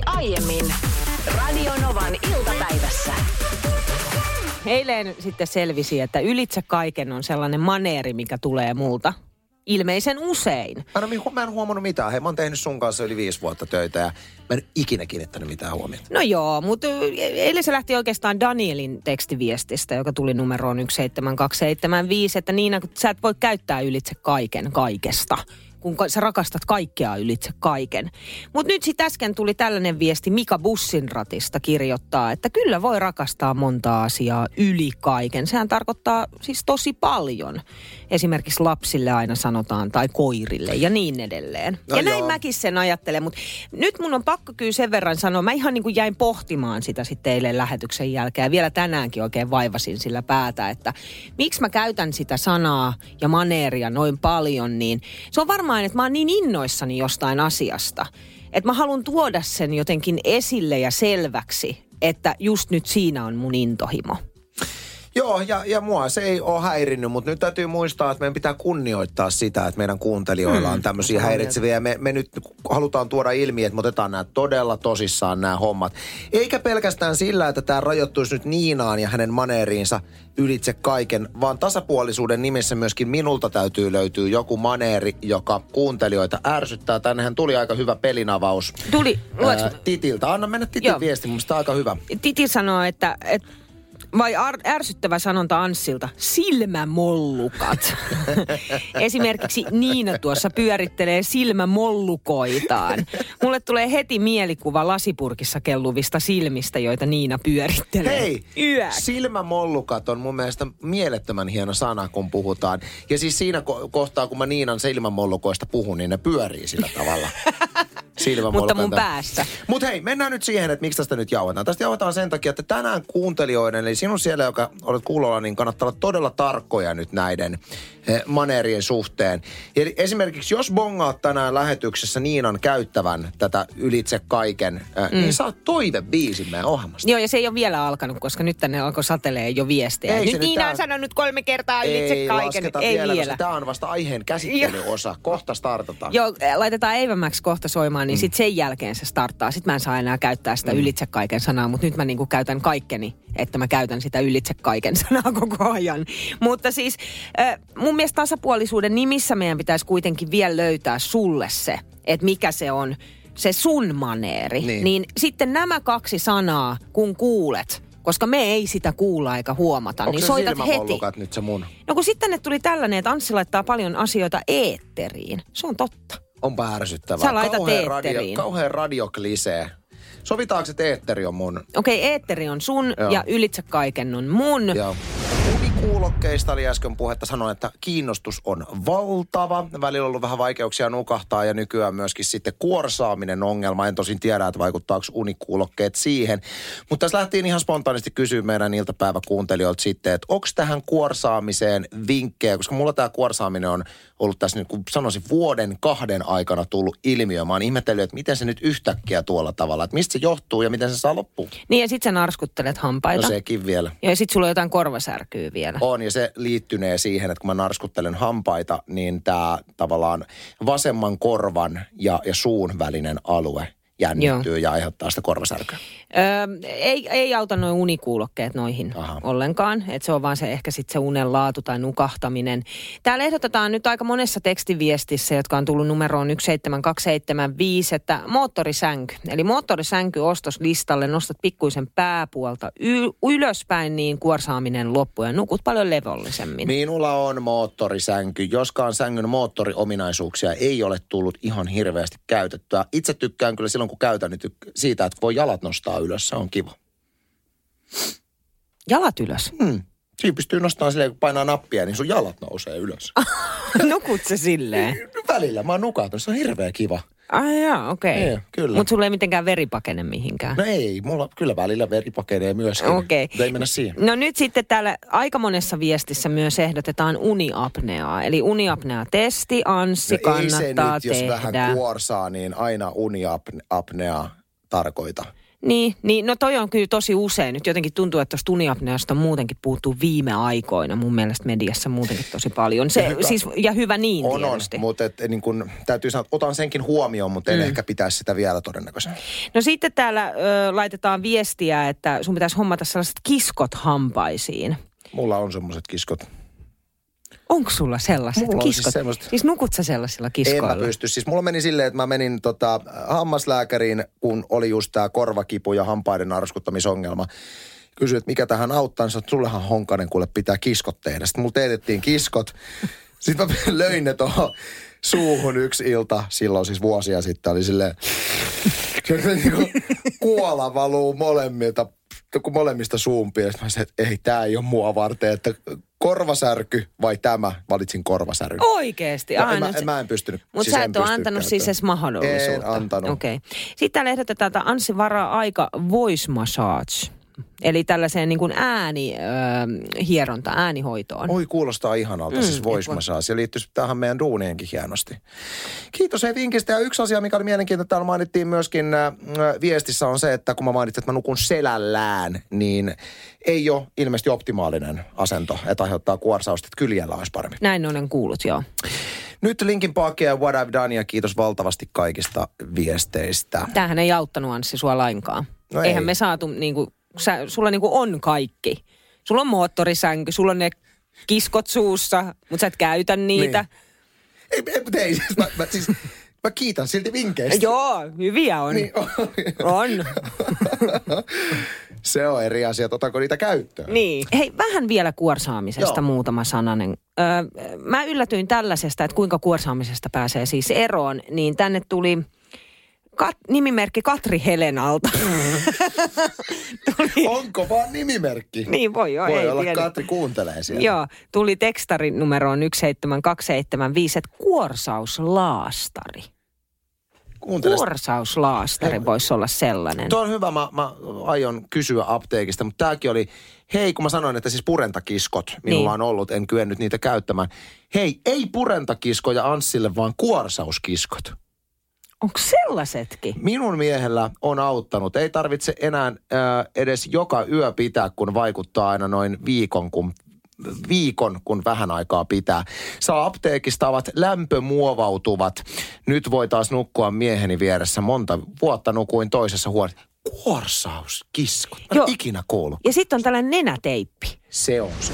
tapahtui aiemmin Radionovan iltapäivässä. Eilen sitten selvisi, että ylitse kaiken on sellainen maneeri, mikä tulee multa. Ilmeisen usein. Mä en, mä en huomannut mitään. Hei, mä oon tehnyt sun kanssa yli viisi vuotta töitä ja mä en ikinä kiinnittänyt mitään huomiota. No joo, mutta eilen se lähti oikeastaan Danielin tekstiviestistä, joka tuli numeroon 17275, että Niina, kun sä et voi käyttää ylitse kaiken kaikesta kun sä rakastat kaikkea ylitse kaiken. Mutta nyt sitten äsken tuli tällainen viesti Mika Bussinratista kirjoittaa, että kyllä voi rakastaa monta asiaa yli kaiken. Sehän tarkoittaa siis tosi paljon. Esimerkiksi lapsille aina sanotaan tai koirille ja niin edelleen. No ja näin joo. mäkin sen ajattelen, mutta nyt mun on pakko kyllä sen verran sanoa, mä ihan niin kuin jäin pohtimaan sitä sitten eilen lähetyksen jälkeen ja vielä tänäänkin oikein vaivasin sillä päätä, että miksi mä käytän sitä sanaa ja maneeria noin paljon, niin se on varmaan, että mä oon niin innoissani jostain asiasta, että mä haluan tuoda sen jotenkin esille ja selväksi, että just nyt siinä on mun intohimo. Joo, ja, ja mua se ei ole häirinnyt, mutta nyt täytyy muistaa, että meidän pitää kunnioittaa sitä, että meidän kuuntelijoilla on tämmöisiä häiritseviä. Me, me nyt halutaan tuoda ilmi, että me otetaan nämä todella tosissaan nämä hommat. Eikä pelkästään sillä, että tämä rajoittuisi nyt Niinaan ja hänen maneeriinsa ylitse kaiken, vaan tasapuolisuuden nimessä myöskin minulta täytyy löytyä joku maneeri, joka kuuntelijoita ärsyttää. Tännehän tuli aika hyvä pelinavaus. Tuli, Ää, titiltä. Anna mennä Titin Joo. viesti, mun aika hyvä. Titi sanoo, että, että vai ar- ärsyttävä sanonta Anssilta, silmämollukat. Esimerkiksi Niina tuossa pyörittelee silmämollukoitaan. Mulle tulee heti mielikuva lasipurkissa kelluvista silmistä, joita Niina pyörittelee. Hei, Yök. silmämollukat on mun mielestä mielettömän hieno sana, kun puhutaan. Ja siis siinä ko- kohtaa, kun mä Niinan silmämollukoista puhun, niin ne pyörii sillä tavalla. Mutta mun päässä. Mutta hei, mennään nyt siihen, että miksi tästä nyt jauhetaan. Tästä jauhetaan sen takia, että tänään kuuntelijoiden, eli sinun siellä, joka olet kuulolla, niin kannattaa olla todella tarkkoja nyt näiden eh, maneerien suhteen. Eli esimerkiksi jos bongaat tänään lähetyksessä Niinan käyttävän tätä ylitse kaiken, eh, mm. niin saat toivebiisin meidän ohjelmasta. Joo, ja se ei ole vielä alkanut, koska nyt tänne alkoi satelee jo viestejä. Ei nyt Niina on sanonut kolme kertaa ylitse ei kaiken. ei vielä, vielä. tämä on vasta aiheen käsittelyosa. Kohta startataan. Joo, laitetaan Eivämäksi kohta soimaan, niin mm. sitten sen jälkeen se starttaa. Sitten mä en saa enää käyttää sitä mm. ylitse kaiken sanaa, mutta nyt mä niinku käytän kaikkeni, että mä käytän sitä ylitse kaiken sanaa koko ajan. Mutta siis äh, mun mielestä tasapuolisuuden nimissä meidän pitäisi kuitenkin vielä löytää sulle se, että mikä se on se sun maneeri. Niin. niin sitten nämä kaksi sanaa, kun kuulet, koska me ei sitä kuulla eikä huomata, Onko niin soitat heti. nyt se mun? No kun sitten tänne tuli tällainen, että Anssi laittaa paljon asioita eetteriin. Se on totta. Onpa ärsyttävää. Sä laitat kauhean, radio, kauhean radioklisee. Sovitaanko, että eetteri on mun? Okei, eetteri on sun Joo. ja ylitse kaiken on mun. Joo. Unikuulokkeista oli äsken puhetta. Sanoin, että kiinnostus on valtava. Välillä on ollut vähän vaikeuksia nukahtaa ja nykyään myöskin sitten kuorsaaminen ongelma. En tosin tiedä, että vaikuttaako unikuulokkeet siihen. Mutta tässä lähtiin ihan spontaanisti kysyä meidän iltapäiväkuuntelijoilta sitten, että onko tähän kuorsaamiseen vinkkejä, koska mulla tämä kuorsaaminen on ollut tässä nyt, kun sanoisin, vuoden kahden aikana tullut ilmiö. Mä oon ihmetellyt, että miten se nyt yhtäkkiä tuolla tavalla, että mistä se johtuu ja miten se saa loppuun. Niin ja sit sä narskuttelet hampaita. No sekin vielä. Ja sit sulla on jotain korvasärkyä vielä. On, ja se liittynee siihen, että kun mä narskuttelen hampaita, niin tämä tavallaan vasemman korvan ja, ja suun välinen alue jännittyy ja aiheuttaa sitä korvasärkyä. Öö, ei, ei auta noin unikuulokkeet noihin Aha. Ollenkaan. Että se on vaan se ehkä sitten se unen laatu tai nukahtaminen. Täällä ehdotetaan nyt aika monessa tekstiviestissä, jotka on tullut numeroon 17275, että moottorisänky. Eli moottorisänky ostoslistalle nostat pikkuisen pääpuolta y- ylöspäin, niin kuorsaaminen loppuu ja nukut paljon levollisemmin. Minulla on moottorisänky, joskaan sängyn moottoriominaisuuksia ei ole tullut ihan hirveästi käytettyä. Itse tykkään kyllä silloin, kun käytän niin siitä, että voi jalat nostaa ylös. Se on kiva. Jalat ylös. Hmm. Siinä pystyy nostamaan silleen, kun painaa nappia, niin sun jalat nousee ylös. Nukut se silleen. Välillä mä oon nukahtanut, se on hirveä kiva. Ai jaa, okei. Ei, kyllä. Mutta sulla ei mitenkään veri pakene mihinkään. No ei, mulla kyllä välillä veri pakenee myöskin. Okei. Ei mennä siihen. No nyt sitten täällä aika monessa viestissä myös ehdotetaan uniapneaa. Eli uniapnea-testi, Anssi, No ei se kannattaa nyt, jos tehdä. vähän kuorsaa, niin aina uniapnea tarkoita. Niin, niin, no toi on kyllä tosi usein. Nyt jotenkin tuntuu, että tuosta uniapneasta muutenkin puuttuu viime aikoina mun mielestä mediassa muutenkin tosi paljon. Se, hyvä. siis, ja hyvä niin On, on, tietysti. mutta et, niin kun, täytyy sanoa, että otan senkin huomioon, mutta en mm. ehkä pitäisi sitä vielä todennäköisenä. No sitten täällä ö, laitetaan viestiä, että sun pitäisi hommata sellaiset kiskot hampaisiin. Mulla on semmoiset kiskot. Onko sulla sellaiset Mulla siis kiskot? semmoset. siis nukut sä sellaisilla En kiskoilla? mä pysty. Siis mulla meni silleen, että mä menin tota, hammaslääkäriin, kun oli just tää korvakipu ja hampaiden arskuttamisongelma. Kysyin, että mikä tähän auttaa, niin sanoin, että sullehan Honkanen kuule pitää kiskot tehdä. Sitten mulla teetettiin kiskot. Sitten mä löin ne tuohon suuhun yksi ilta, silloin siis vuosia sitten, oli silleen, niinku kuola valuu molemmilta, kun molemmista suun. Mä sanoin, että ei, tää ei ole mua varten, että korvasärky vai tämä, valitsin korvasärky. Oikeesti? No, en, mä, no mä en pystynyt. Mutta siis sä et ole antanut siis edes mahdollisuutta. En antanut. Okei. Okay. Sitten täällä ehdotetaan, että Anssi varaa aika voice massage. Eli tällaiseen niin kuin ääni, äh, hieronta, äänihoitoon. Oi, kuulostaa ihanalta, mm, siis voice massage. Se liittyisi tähän meidän duunienkin hienosti. Kiitos hei vinkistä. Ja yksi asia, mikä oli mielenkiintoinen, täällä mainittiin myöskin äh, viestissä on se, että kun mä mainitsin, että mä nukun selällään, niin ei ole ilmeisesti optimaalinen asento, että aiheuttaa kuorsausta, että kyljellä olisi parempi. Näin olen kuullut, joo. Nyt Linkin Park ja What I've Done ja kiitos valtavasti kaikista viesteistä. Tämähän ei auttanut Anssi sua lainkaan. No Eihän ei. me saatu, niin kuin, sä, sulla niin kuin on kaikki. Sulla on moottorisänky, sulla on ne kiskot suussa, mutta sä et käytä niitä. Ei, ei, mutta ei siis, mä, mä, siis, mä kiitän silti vinkkeistä. Joo, hyviä on. Niin, on. On. Se on eri asia, otanko niitä käyttöön. Niin. Hei, vähän vielä kuorsaamisesta Joo. muutama sananen. Öö, mä yllätyin tällaisesta, että kuinka kuorsaamisesta pääsee siis eroon. Niin tänne tuli kat, nimimerkki Katri Helenalta. tuli, Onko vaan nimimerkki? niin voi joo, Voi ei olla, tiedä. Katri kuuntelee siellä. Joo, tuli tekstarin numeroon 17275, että kuorsauslaastari. Kuuntele. Kuorsauslaastari Hei. voisi olla sellainen. Tuo on hyvä, mä, mä aion kysyä apteekista, mutta tämäkin oli, hei kun mä sanoin, että siis purentakiskot minulla Niin. on ollut, en kyennyt niitä käyttämään. Hei, ei purentakiskoja Anssille, vaan kuorsauskiskot. Onko sellaisetkin? Minun miehellä on auttanut. Ei tarvitse enää äh, edes joka yö pitää, kun vaikuttaa aina noin viikon, kun viikon, kun vähän aikaa pitää. Saa apteekista ovat lämpömuovautuvat. Nyt voi taas nukkua mieheni vieressä. Monta vuotta nukuin toisessa huoneessa. Kuorsauskiskot. Mä en Joo. ikinä kuullut. Ja sitten on tällainen nenäteippi. Se on se.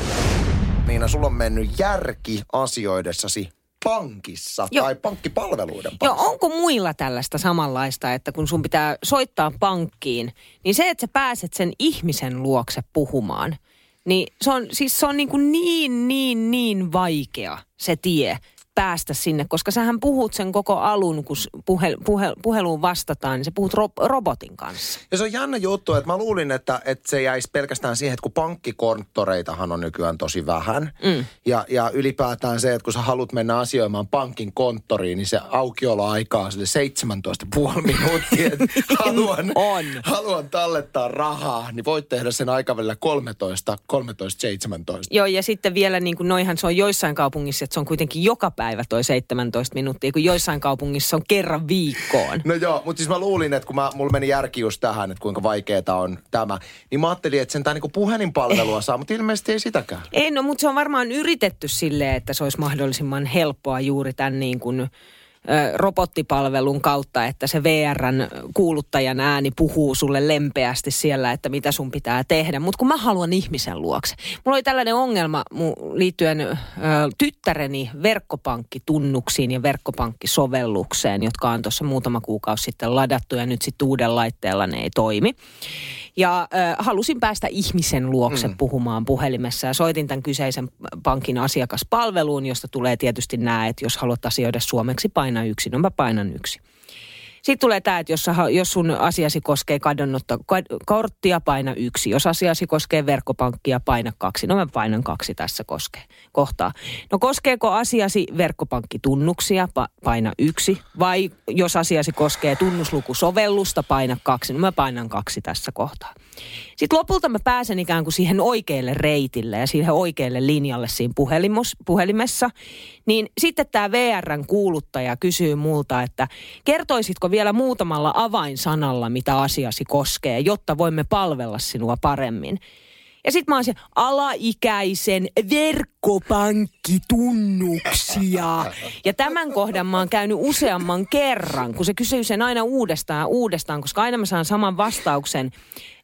Miina, sulla on mennyt järki asioidessasi pankissa Joo. tai pankkipalveluiden Joo, parissa. onko muilla tällaista samanlaista, että kun sun pitää soittaa pankkiin, niin se, että sä pääset sen ihmisen luokse puhumaan, niin se on, siis se on niin, kuin niin, niin, niin vaikea se tie päästä sinne, koska sähän puhut sen koko alun, kun s- puhe, puhe, puheluun vastataan, niin sä puhut ro, robotin kanssa. Ja se on jännä juttu, että mä luulin, että, että se jäisi pelkästään siihen, että kun pankkikonttoreitahan on nykyään tosi vähän. Mm. Ja, ja ylipäätään se, että kun sä haluat mennä asioimaan pankin konttoriin, niin se aukioloaika on sille 17,5 minuuttia. että haluan, On. haluan tallettaa rahaa, niin voit tehdä sen aikavälillä 13, 13, 17. Joo, ja sitten vielä niin kuin noihan se on joissain kaupungissa, että se on kuitenkin joka päivä toi 17 minuuttia, kun joissain kaupungissa on kerran viikkoon. No joo, mutta siis mä luulin, että kun mä, mulla meni järki just tähän, että kuinka vaikeeta on tämä, niin mä ajattelin, että sentään niinku puhelinpalvelua saa, mutta ilmeisesti ei sitäkään. Ei, no mutta se on varmaan yritetty silleen, että se olisi mahdollisimman helppoa juuri tämän niin kuin, robottipalvelun kautta, että se VRn kuuluttajan ääni puhuu sulle lempeästi siellä, että mitä sun pitää tehdä. Mutta kun mä haluan ihmisen luokse. Mulla oli tällainen ongelma liittyen tyttäreni verkkopankkitunnuksiin ja verkkopankkisovellukseen, jotka on tuossa muutama kuukausi sitten ladattu ja nyt sitten uuden laitteella ne ei toimi. Ja äh, halusin päästä ihmisen luokse mm. puhumaan puhelimessa ja soitin tämän kyseisen pankin asiakaspalveluun, josta tulee tietysti nämä, että jos haluat asioida suomeksi, paina yksi. No mä painan yksi. Sitten tulee tämä, että jos, jos sun asiasi koskee kadonnutta kad- korttia, paina yksi. Jos asiasi koskee verkkopankkia, paina kaksi. No mä painan kaksi tässä koskee, kohtaa. No koskeeko asiasi verkkopankkitunnuksia, pa- paina yksi. Vai jos asiasi koskee tunnuslukusovellusta, paina kaksi. No mä painan kaksi tässä kohtaa. Sitten lopulta mä pääsen ikään kuin siihen oikealle reitille ja siihen oikealle linjalle siinä puhelimessa. Niin sitten tämä VRn kuuluttaja kysyy multa, että kertoisitko vielä muutamalla avainsanalla, mitä asiasi koskee, jotta voimme palvella sinua paremmin. Ja sitten mä oon se alaikäisen verkkopankkitunnuksia. Ja tämän kohdan mä oon käynyt useamman kerran, kun se kysyy sen aina uudestaan ja uudestaan, koska aina mä saan saman vastauksen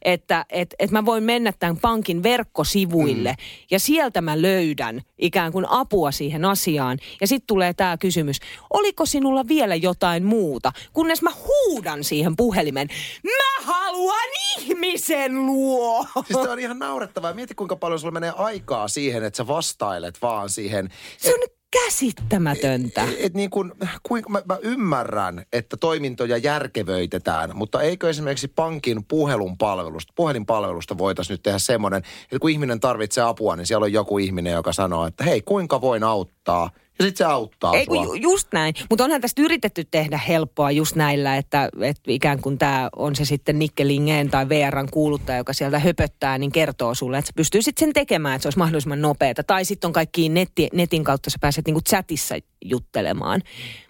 että et, et mä voin mennä tämän pankin verkkosivuille mm. ja sieltä mä löydän ikään kuin apua siihen asiaan. Ja sitten tulee tämä kysymys, oliko sinulla vielä jotain muuta, kunnes mä huudan siihen puhelimen, mä haluan ihmisen luo. Siis on ihan naurettavaa. Mieti kuinka paljon sulla menee aikaa siihen, että sä vastailet vaan siihen. Se on käsittämätöntä. Et, et niin kun, kuinka, mä, mä ymmärrän, että toimintoja järkevöitetään, mutta eikö esimerkiksi pankin puhelun palvelusta, puhelinpalvelusta voitaisiin nyt tehdä semmoinen, että kun ihminen tarvitsee apua, niin siellä on joku ihminen, joka sanoo, että hei, kuinka voin auttaa – ja sitten se auttaa Ei, sua. Ju, just näin. Mutta onhan tästä yritetty tehdä helppoa just näillä, että, että ikään kuin tämä on se sitten Nikkelingeen tai VRn kuuluttaja, joka sieltä höpöttää, niin kertoo sulle, että sä pystyy sitten sen tekemään, että se olisi mahdollisimman nopeata. Tai sitten on kaikki netti, netin kautta sä pääset niinku chatissa juttelemaan.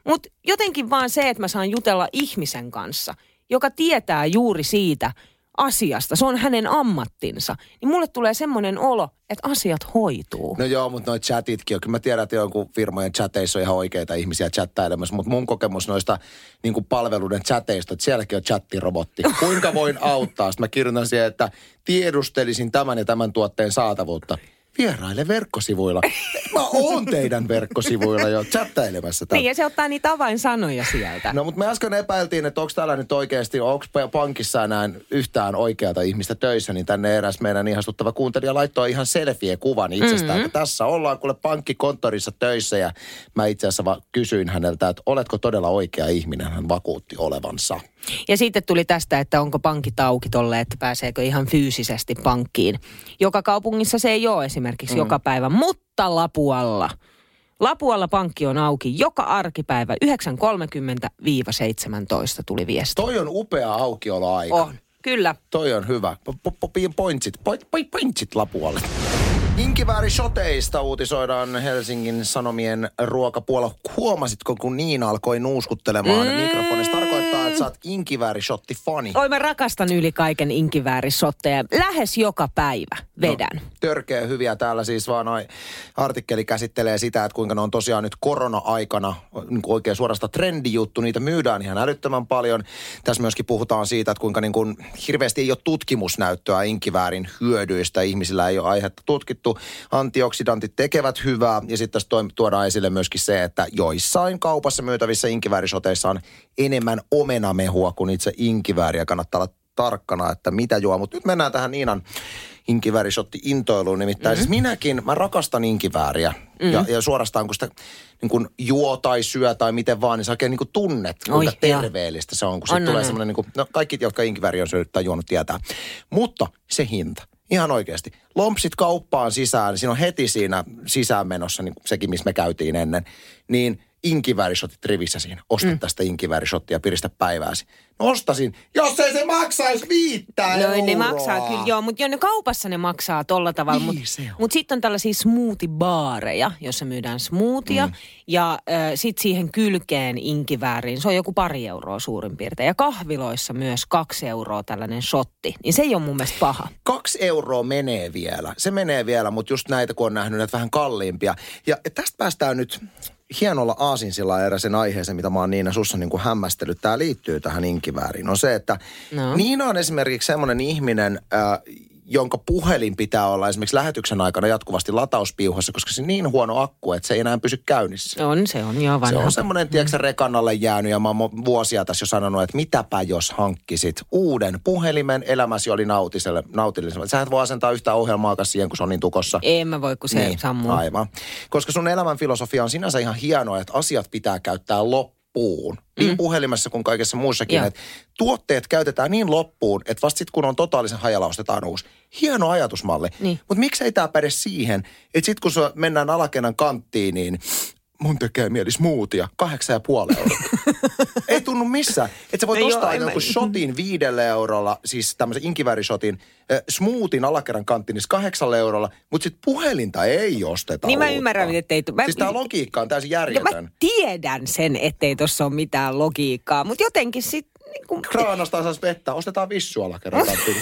Mutta jotenkin vaan se, että mä saan jutella ihmisen kanssa, joka tietää juuri siitä – asiasta, se on hänen ammattinsa, niin mulle tulee semmoinen olo, että asiat hoituu. No joo, mutta noit chatitkin on. Kyllä mä tiedän, että jonkun firmojen chateissa on ihan oikeita ihmisiä chattailemassa, mutta mun kokemus noista niin kuin palveluiden chateista, että sielläkin on chattirobotti. Kuinka voin auttaa? Sitten mä kirjoitan siihen, että tiedustelisin tämän ja tämän tuotteen saatavuutta vieraille verkkosivuilla. Mä oon teidän verkkosivuilla jo chattailemassa. Tämän. Niin, ja se ottaa niitä avainsanoja sieltä. No, mutta me äsken epäiltiin, että onko täällä nyt oikeasti, onko pankissa enää yhtään oikeata ihmistä töissä, niin tänne eräs meidän ihastuttava kuuntelija laittoi ihan selfie-kuvan itsestään, mm-hmm. että tässä ollaan kuule pankkikonttorissa töissä, ja mä itse asiassa kysyin häneltä, että oletko todella oikea ihminen, hän vakuutti olevansa. Ja sitten tuli tästä, että onko pankit auki tolle, että pääseekö ihan fyysisesti pankkiin. Joka kaupungissa se ei ole esimerkiksi mm. joka päivä, mutta Lapualla. Lapualla pankki on auki joka arkipäivä 9.30-17 tuli viesti. Toi on upea aukioloaika. On, kyllä. Toi on hyvä. Pointsit, pointsit Lapualle. Inkivääri shoteista uutisoidaan Helsingin Sanomien ruokapuolella. Huomasitko, kun niin alkoi nuuskuttelemaan mm. mikrofonista? Tarkoittaa, että sä oot inkiväärishotti-fani. Oi, mä rakastan yli kaiken inkiväärisotteja. Lähes joka päivä vedän. No, törkeä hyviä. Täällä siis vaan noi artikkeli käsittelee sitä, että kuinka ne on tosiaan nyt korona-aikana niin kuin oikein suorasta trendijuttu. Niitä myydään ihan älyttömän paljon. Tässä myöskin puhutaan siitä, että kuinka niin kuin hirveästi ei ole tutkimusnäyttöä inkiväärin hyödyistä. Ihmisillä ei ole aihetta tutkittu todettu, antioksidantit tekevät hyvää. Ja sitten tässä tuodaan esille myöskin se, että joissain kaupassa myytävissä inkiväärisoteissa on enemmän omenamehua kuin itse inkivääriä. Kannattaa olla tarkkana, että mitä juo. Mutta nyt mennään tähän Niinan inkiväärisotti intoiluun. Nimittäin mm-hmm. siis minäkin, mä rakastan inkivääriä. Mm-hmm. Ja, ja suorastaan kun sitä niin kun juo tai syö tai miten vaan, niin sä oikein niin tunnet, kuinka Oi, terveellistä se on. Kun on, tulee semmoinen, niin kuin, no kaikki, jotka inkivääriä on syönyt tai juonut, tietää. Mutta se hinta. Ihan oikeasti. Lompsit kauppaan sisään, siinä on heti siinä sisäänmenossa, niin sekin, missä me käytiin ennen, niin inkiväärishotit rivissä siinä. Osta mm. tästä inkiväärisottia ja piristä päivääsi. No ostasin, jos ei se maksaisi viittää No euroa. ne maksaa kyllä, joo, mutta jo ne kaupassa ne maksaa tolla tavalla. Niin mutta mut sitten on tällaisia smoothie-baareja, jossa myydään smoothia. Mm. Ja äh, sitten siihen kylkeen inkivääriin, se on joku pari euroa suurin piirtein. Ja kahviloissa myös kaksi euroa tällainen shotti. Niin se ei ole mun mielestä paha. Kaksi euroa menee vielä. Se menee vielä, mutta just näitä kun on nähnyt näitä vähän kalliimpia. Ja tästä päästään nyt hienolla aasinsilla eräsen aiheeseen, mitä mä oon Niina sussa niin kuin hämmästellyt. Tämä liittyy tähän inkivääriin. On se, että no. Niina on esimerkiksi semmoinen ihminen, äh, jonka puhelin pitää olla esimerkiksi lähetyksen aikana jatkuvasti latauspiuhassa, koska se on niin huono akku, että se ei enää pysy käynnissä. On, se on jo vanha. Se on semmoinen, tiedätkö, rekannalle jäänyt ja mä oon vuosia tässä jo sanonut, että mitäpä jos hankkisit uuden puhelimen, elämäsi oli nautiselle, nautillisella. Sä et voi asentaa yhtä ohjelmaa siihen, kun se on niin tukossa. Ei mä voi, kun se niin, sammuu. Aivan. Koska sun elämän filosofia on sinänsä ihan hienoa, että asiat pitää käyttää loppuun loppuun. Niin mm. puhelimessa kuin kaikessa muussakin. Että tuotteet käytetään niin loppuun, että vasta sitten kun on totaalisen hajalla ostetaan uusi. Hieno ajatusmalli. Niin. Mutta miksei tämä päde siihen, että sitten kun mennään alakenan kanttiin, niin mun tekee mieli smoothia, kahdeksan ja puoli euroa. Ei tunnu missään. Että sä voit No ostaa mä- jonkun shotin viidelle eurolla, siis tämmöisen inkiväärishotin, äh, smoothin alakerran kanttinis kahdeksalla eurolla, mutta sit puhelinta ei osteta Niin mä uutta. ymmärrän, että ei... Mä, Siis tää logiikka on täysin ja järjetön. mä tiedän sen, ettei tuossa ole mitään logiikkaa, mutta jotenkin sit... Niin kun, Kraanasta saisi vettä, ostetaan vissu alakerran kanttiin.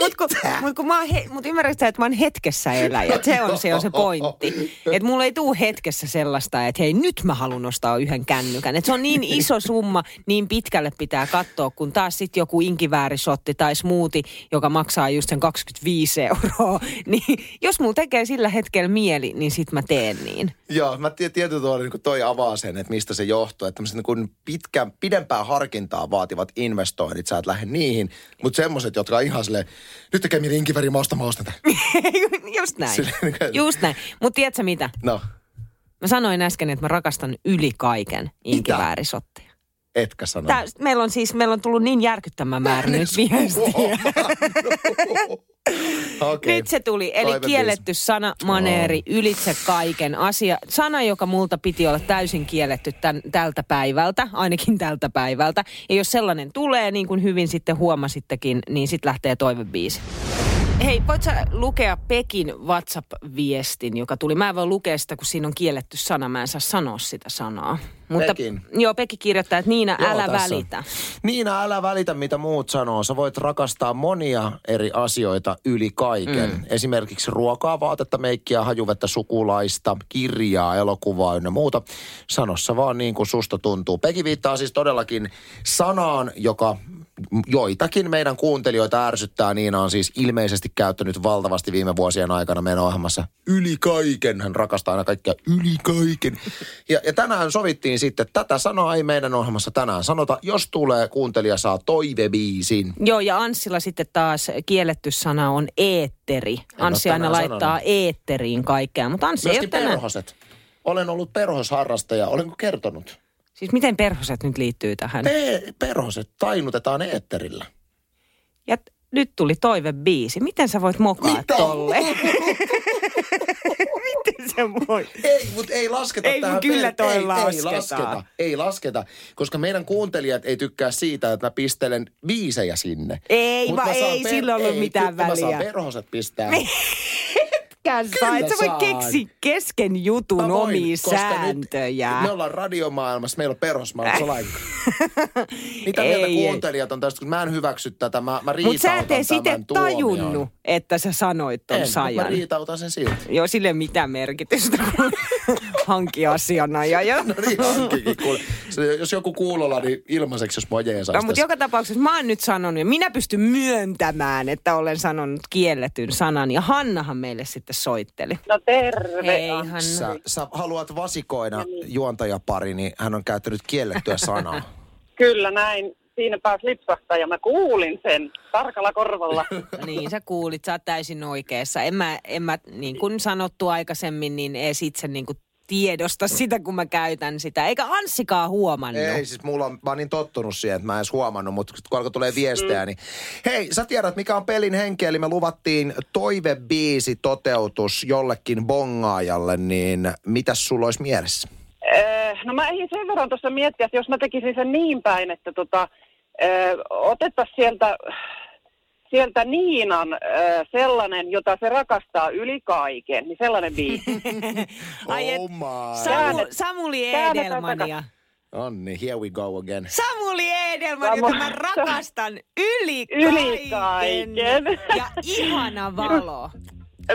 Mut kun, mut kun mä oon he, mut ymmärrät sä, että mä oon hetkessä eläjä. Se on se, on se pointti. Että mulla ei tuu hetkessä sellaista, että hei nyt mä haluan ostaa yhden kännykän. Että se on niin iso summa, niin pitkälle pitää katsoa, kun taas sitten joku inkiväärisotti tai smoothie, joka maksaa just sen 25 euroa. Niin jos mulla tekee sillä hetkellä mieli, niin sit mä teen niin. Joo, mä tiedän tietyllä tavalla niin toi avaa sen, että mistä se johtuu. Että tämmöiset niin pitkä, pidempää harkintaa vaativat investoinnit, sä et lähde niihin. Mutta semmoiset, jotka on ihan silleen, nyt tekee mieli inkiväri, mä ostan, mä ostan. Just näin. Silleen niin Just näin. Mutta tiedätkö mitä? No, Mä sanoin äsken, että mä rakastan yli kaiken inkiväärisotteja. etkä sano. Tää, meillä on siis, meillä on tullut niin järkyttämän määrä nyt viestiä. Okei. Nyt se tuli. Eli Toive kielletty sana, maneeri, ylitse kaiken asia. Sana, joka multa piti olla täysin kielletty tän, tältä päivältä, ainakin tältä päivältä. Ja jos sellainen tulee, niin kuin hyvin sitten huomasittekin, niin sitten lähtee toivebiisi. Hei, voit sä lukea Pekin WhatsApp-viestin, joka tuli? Mä en voi lukea sitä, kun siinä on kielletty sana. Mä en saa sanoa sitä sanaa. Mutta, Pekin? Joo, Pekki kirjoittaa, että Niina, Joo, älä tässä välitä. Niina, älä välitä mitä muut sanoo. Sä voit rakastaa monia eri asioita yli kaiken. Mm. Esimerkiksi ruokaa, vaatetta, meikkiä, hajuvettä, sukulaista, kirjaa, elokuvaa ynnä muuta. Sanossa vaan niin kuin susta tuntuu. Peki viittaa siis todellakin sanaan, joka joitakin meidän kuuntelijoita ärsyttää. Niina on siis ilmeisesti käyttänyt valtavasti viime vuosien aikana meidän ohjelmassa yli kaiken. Hän rakastaa aina kaikkea yli kaiken. Ja, ja tänään sovittiin sitten, että tätä sanaa ei meidän ohjelmassa tänään sanota. Jos tulee, kuuntelija saa toivebiisin. Joo, ja Anssilla sitten taas kielletty sana on eetteri. Anssi aina laittaa sanonut. eetteriin kaikkea, mutta Anssi ei ole Myöskin tänään. perhoset. Olen ollut perhosharrastaja. Olenko kertonut? Siis miten perhoset nyt liittyy tähän? Pe- perhoset tainutetaan eetterillä. Ja t- nyt tuli toivebiisi. Miten sä voit mokaa Mitä? tolle? miten sä voit? Ei, mutta ei lasketa Ei, tähän. kyllä per- toi ei, Ei lasketaan. lasketa, ei lasketa, koska meidän kuuntelijat ei tykkää siitä, että mä pistelen biisejä sinne. Ei Mut va- mä saan ei sillä ollut ei, mitään kyllä Mä väliä. saan perhoset pistää. Kyllä et sä voi keksi kesken jutun voin, omia sääntöjä. Nyt me ollaan radiomaailmassa, meillä on perhosmaailmassa lainkaan. Mitä Ei, mieltä ei. kuuntelijat on tästä, kun mä en hyväksy tätä, mä, mä riitautan Mutta sä et tuomion. tajunnut, että sä sanoit ton En, sajan. mä riitautan sen silti. Joo, sille ei mitään merkitystä, kun hanki asianajaja. No niin, hankkikin, kuule. Se, jos joku kuulolla, niin ilmaiseksi, jos mua jeesaisi No, mutta joka tapauksessa mä oon nyt sanonut, ja minä pystyn myöntämään, että olen sanonut kielletyn sanan. Ja Hannahan meille sitten soitteli. No terve. Hei Hanna. Sä, sä haluat vasikoina juontajapari, niin hän on käyttänyt kiellettyä sanaa. Kyllä näin. Siinä pääsi lipsahtaa ja mä kuulin sen tarkalla korvalla. Niin sä kuulit, sä oot täysin oikeassa. En mä, en mä niin kuin sanottu aikaisemmin, niin edes itse niin kuin tiedosta sitä, kun mä käytän sitä. Eikä Anssikaan huomannut. Ei, siis mulla on, mä oon niin tottunut siihen, että mä en edes huomannut, mutta kun alkoi tulee viestejä, niin hei, sä tiedät, mikä on pelin henki, eli me luvattiin toivebiisi toteutus jollekin bongaajalle, niin mitäs sulla olisi mielessä? Eh, no mä ehdin sen verran tuossa miettiä, että jos mä tekisin sen niin päin, että tota, eh, otettaisiin sieltä, sieltä Niinan eh, sellainen, jota se rakastaa yli kaiken, niin sellainen biisi. Ai et, oh. Samu, Samuli Edelmania. On niin, here we go again. Samuli Edelman, Samu- jota mä rakastan yli, Yli kaiken. kaiken. Ja ihana valo.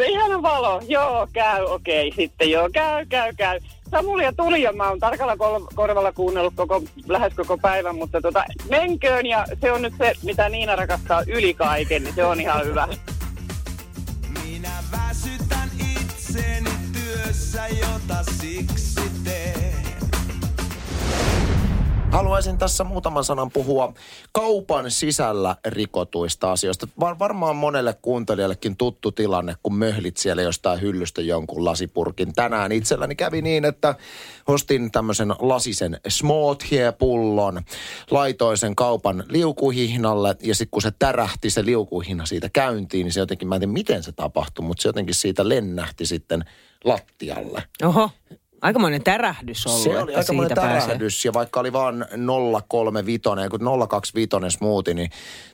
Ihana valo, joo, käy, okei, sitten joo, käy, käy, käy. Samulia tuli ja mä oon tarkalla kol- korvalla kuunnellut koko, lähes koko päivän, mutta tota, menköön ja se on nyt se, mitä Niina rakastaa yli kaiken, niin se on ihan hyvä. Minä väsytän itseni työssä, jota Haluaisin tässä muutaman sanan puhua kaupan sisällä rikotuista asioista. Var- varmaan monelle kuuntelijallekin tuttu tilanne, kun möhlit siellä jostain hyllystä jonkun lasipurkin. Tänään itselläni kävi niin, että ostin tämmöisen lasisen smoothie-pullon, laitoin sen kaupan liukuhihnalle ja sitten kun se tärähti se liukuhihna siitä käyntiin, niin se jotenkin, mä en tiedä miten se tapahtui, mutta se jotenkin siitä lennähti sitten lattialle. Oho. Aikamoinen tärähdys ollut, Se oli että aika monen siitä pääsee. tärähdys ja vaikka oli vaan 035 ja kun 025 smoothie, niin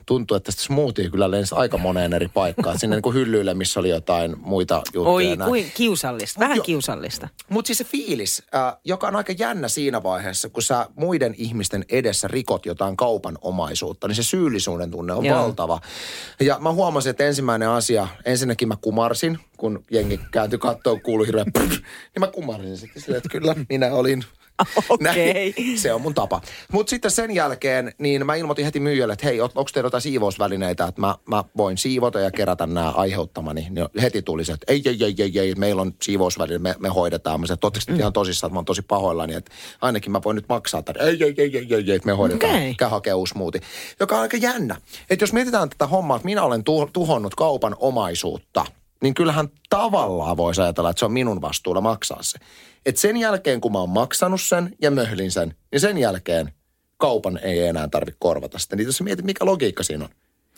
tuntui, että smoothie kyllä lensi aika moneen eri paikkaan. Sinne niin kuin hyllyille, missä oli jotain muita juttuja. Oi, kuin kiusallista. Vähän jo- kiusallista. Mutta siis se fiilis, äh, joka on aika jännä siinä vaiheessa, kun sä muiden ihmisten edessä rikot jotain kaupan omaisuutta, niin se syyllisyyden tunne on Joo. valtava. Ja mä huomasin, että ensimmäinen asia, ensinnäkin mä kumarsin, kun jengi kääntyi kattoon, kuului hirveä prr, niin mä kumarsin sitten silleen, että kyllä minä olin. Okei. Näin. Se on mun tapa. Mutta sitten sen jälkeen, niin mä ilmoitin heti myyjälle, että hei, onko teillä jotain siivousvälineitä, että mä, mä voin siivota ja kerätä nämä aiheuttamani. Niin heti tuli se, että ei, ei, ei, ei, ei meillä on siivousväline, me, me hoidetaan. Mä sanoin, että te ihan tosissaan, että mä oon tosi pahoillani, että ainakin mä voin nyt maksaa tämän. Ei, ei, ei, ei, ei, ei, me hoidetaan. Okei. Käy hakea uusi muuti. Joka on aika jännä. Että jos mietitään tätä hommaa, että minä olen tu- tuhonnut kaupan omaisuutta, niin kyllähän tavallaan voisi ajatella, että se on minun vastuulla maksaa se. Et sen jälkeen, kun mä oon maksanut sen ja möhlin sen, niin sen jälkeen kaupan ei enää tarvitse korvata sitä. Niin jos mietit, mikä logiikka siinä on.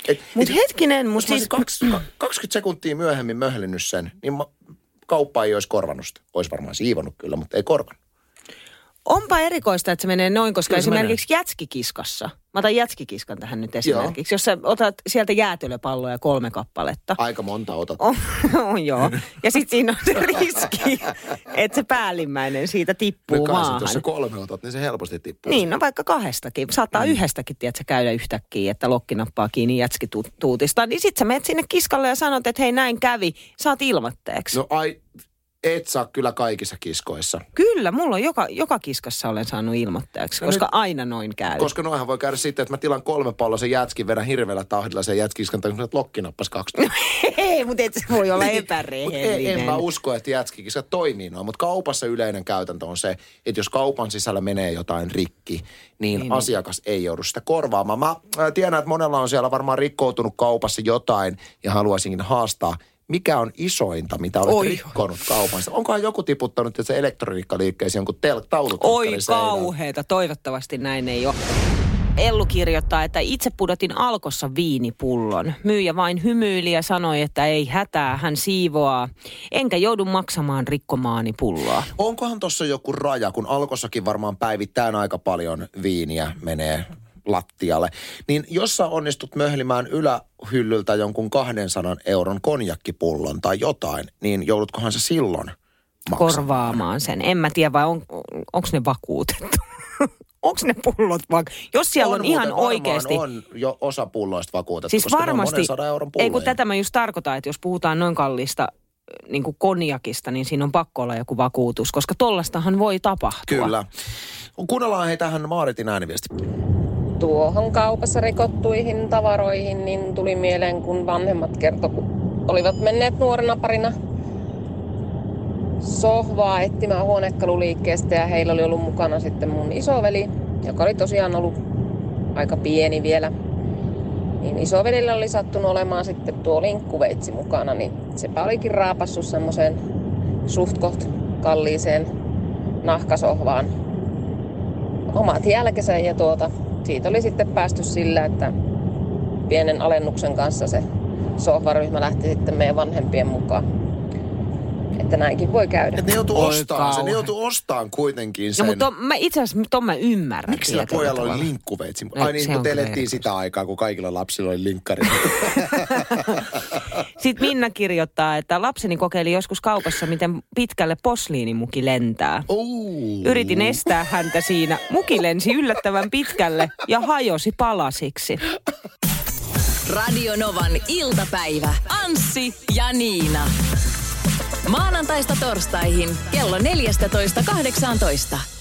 Et, Mutta et- hetkinen, mutta siis... olisin kaksi, 20 sekuntia myöhemmin möhlinnyt sen, niin mä, kauppa ei olisi korvannut sitä. Olisi varmaan siivonnut kyllä, mutta ei korvannut. Onpa erikoista, että se menee noin, koska Kyllä esimerkiksi jätskikiskassa, mä otan jätskikiskan tähän nyt esimerkiksi, jos sä otat sieltä jäätelöpalloja kolme kappaletta, Aika monta otat. on, on joo, ja sitten siinä on se riski, että se päällimmäinen siitä tippuu sit, maahan. jos sä kolme otat, niin se helposti tippuu. Niin, no vaikka kahdestakin. Saattaa mm. yhdestäkin, tiedätkö, käydä yhtäkkiä, että lokki nappaa kiinni jätskituutista. Niin sit sä menet sinne kiskalle ja sanot, että hei näin kävi, saat ilmoitteeksi. No. No ai, et saa kyllä kaikissa kiskoissa. Kyllä, mulla on joka, joka kiskassa olen saanut ilmoitteeksi, No koska nyt- aina noin käy. Koska noihan voi käydä sitten, että mä tilan kolme palloa sen jätskin, vedän hirveällä tahdilla sen jätskiskan, tai kun lokki nappasi kaksi. Ei, mutta et se voi olla Mut en, epärehellinen. en mä usko, että jätskikiskat toimii noin, mutta kaupassa yleinen käytäntö on se, että jos kaupan sisällä menee jotain rikki, niin, niin asiakas ei joudu sitä korvaamaan. Mä äh, tiedän, että monella on siellä varmaan rikkoutunut kaupassa jotain ja haluaisinkin haastaa, mikä on isointa, mitä olet Oi. rikkonut kaupassa? Onkohan joku tiputtanut että se elektroniikkaliikkeeseen jonkun tel- Oi taulutelkkarin seinään? kauheeta, toivottavasti näin ei ole. Ellu kirjoittaa, että itse pudotin alkossa viinipullon. Myyjä vain hymyili ja sanoi, että ei hätää, hän siivoaa. Enkä joudu maksamaan rikkomaani pulloa. Onkohan tuossa joku raja, kun alkossakin varmaan päivittäin aika paljon viiniä menee lattialle. Niin jos sä onnistut möhlimään ylähyllyltä jonkun 200 euron konjakkipullon tai jotain, niin joudutkohan se silloin maksamaan? Korvaamaan sen. En mä tiedä, vai on, onko ne vakuutettu? onko ne pullot vaan? Jos siellä on, on ihan oikeasti... on jo osa pulloista vakuutettu, Siis koska ne on varmasti, monen sadan euron ei kun tätä mä just tarkoitan, että jos puhutaan noin kallista niin kuin konjakista, niin siinä on pakko olla joku vakuutus, koska tollastahan voi tapahtua. Kyllä. Kuunnellaan hei tähän Maaritin ääniviesti. Tuohon kaupassa rikottuihin tavaroihin, niin tuli mieleen, kun vanhemmat kertoi, kun olivat menneet nuorena parina sohvaa etsimään huonekaluliikkeestä ja heillä oli ollut mukana sitten mun isoveli, joka oli tosiaan ollut aika pieni vielä. Niin isovelillä oli sattunut olemaan sitten tuo linkkuveitsi mukana, niin sepä olikin raapassut semmoiseen suht koht kalliiseen nahkasohvaan omat jälkensä ja tuota, siitä oli sitten päästy sillä, että pienen alennuksen kanssa se sohvaryhmä lähti sitten meidän vanhempien mukaan. Että näinkin voi käydä. Et ne joutuu ostamaan sen, ne joutuu ostamaan kuitenkin No sen. mutta ton, mä, itse asiassa ton mä ymmärrän. Miksi sillä pojalla oli linkkuveitsi? No, Ai niin, kun elettiin sitä aikaa, kun kaikilla lapsilla oli linkkari. Sitten Minna kirjoittaa, että lapseni kokeili joskus kaupassa, miten pitkälle posliinimuki lentää. Yritin estää häntä siinä. Muki lensi yllättävän pitkälle ja hajosi palasiksi. Radio Novan iltapäivä. Anssi ja Niina. Maanantaista torstaihin kello 14.18.